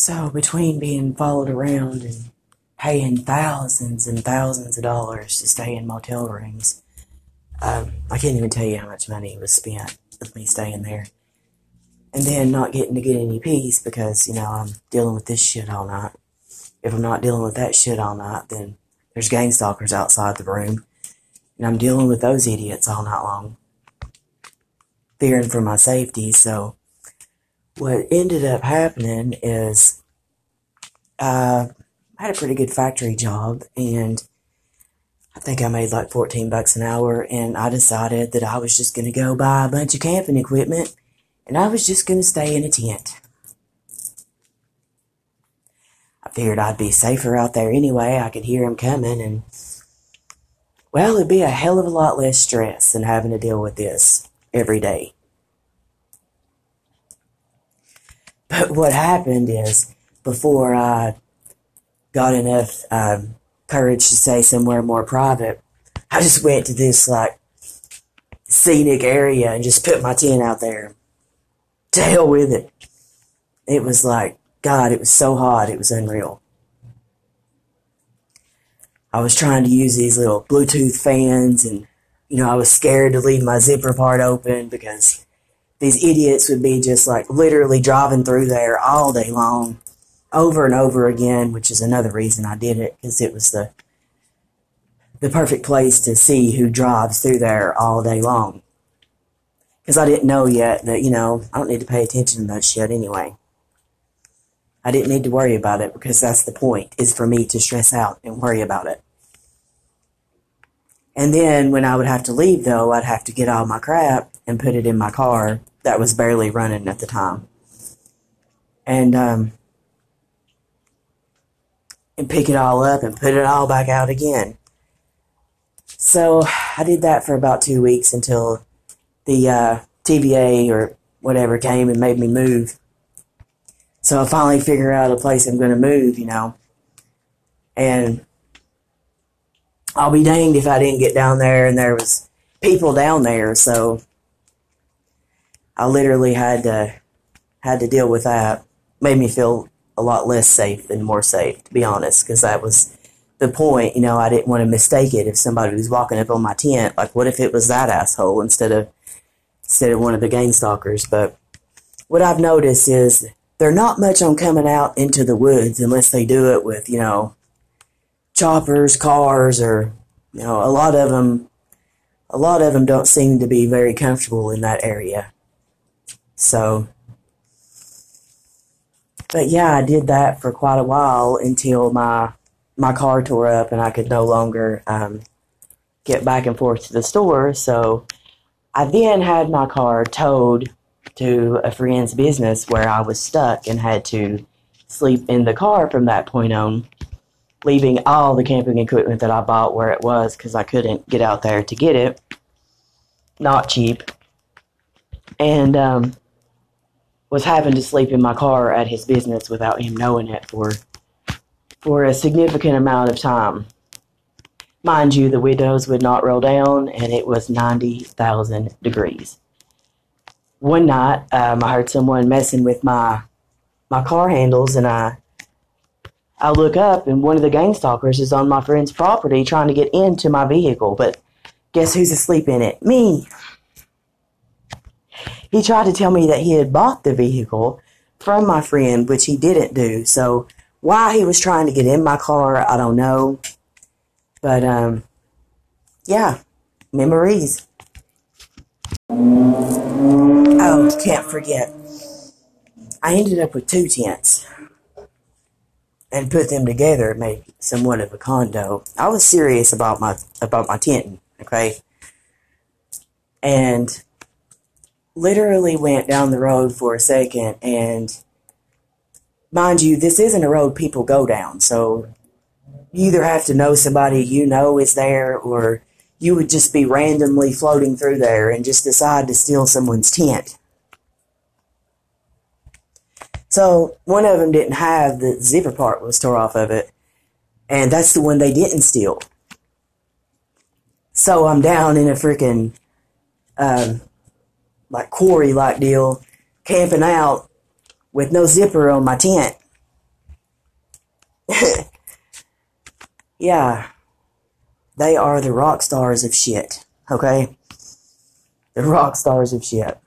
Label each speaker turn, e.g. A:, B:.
A: So between being followed around and paying thousands and thousands of dollars to stay in motel rooms, um, I can't even tell you how much money was spent with me staying there. And then not getting to get any peace because, you know, I'm dealing with this shit all night. If I'm not dealing with that shit all night, then there's gang stalkers outside the room. And I'm dealing with those idiots all night long. Fearing for my safety, so what ended up happening is uh, I had a pretty good factory job and I think I made like 14 bucks an hour and I decided that I was just going to go buy a bunch of camping equipment and I was just going to stay in a tent. I figured I'd be safer out there anyway. I could hear them coming and well, it'd be a hell of a lot less stress than having to deal with this every day. But what happened is, before I got enough um, courage to say somewhere more private, I just went to this like scenic area and just put my tent out there. To hell with it. It was like, God, it was so hot, it was unreal. I was trying to use these little Bluetooth fans and, you know, I was scared to leave my zipper part open because these idiots would be just like literally driving through there all day long, over and over again, which is another reason I did it because it was the the perfect place to see who drives through there all day long. Because I didn't know yet that you know I don't need to pay attention to that shit anyway. I didn't need to worry about it because that's the point is for me to stress out and worry about it. And then when I would have to leave though, I'd have to get all my crap and put it in my car that was barely running at the time. And um, and pick it all up and put it all back out again. So I did that for about two weeks until the uh, or whatever came and made me move. So I finally figure out a place I'm going to move, you know. And I'll be danged if I didn't get down there and there was people down there. So I literally had to had to deal with that. Made me feel a lot less safe than more safe, to be honest, because that was the point. You know, I didn't want to mistake it if somebody was walking up on my tent. Like, what if it was that asshole instead of instead of one of the gang stalkers? But what I've noticed is they're not much on coming out into the woods unless they do it with you know choppers, cars, or you know, a lot of them. A lot of them don't seem to be very comfortable in that area. So, but yeah, I did that for quite a while until my my car tore up and I could no longer um, get back and forth to the store. So I then had my car towed to a friend's business where I was stuck and had to sleep in the car from that point on, leaving all the camping equipment that I bought where it was because I couldn't get out there to get it. Not cheap. And um, was having to sleep in my car at his business without him knowing it for for a significant amount of time. Mind you, the windows would not roll down, and it was 90,000 degrees. One night, um, I heard someone messing with my my car handles, and I I look up, and one of the gang stalkers is on my friend's property trying to get into my vehicle. But guess who's asleep in it? Me. He tried to tell me that he had bought the vehicle from my friend, which he didn't do. So why he was trying to get in my car, I don't know. But um, yeah, memories. Oh, can't forget. I ended up with two tents and put them together made somewhat of a condo. I was serious about my about my tenting, okay? And literally went down the road for a second and mind you, this isn't a road people go down, so you either have to know somebody you know is there or you would just be randomly floating through there and just decide to steal someone's tent. So one of them didn't have the zipper part was tore off of it, and that's the one they didn't steal. So I'm down in a freaking um, like quarry like deal, camping out with no zipper on my tent yeah, they are the rock stars of shit. Okay, the rock stars of shit.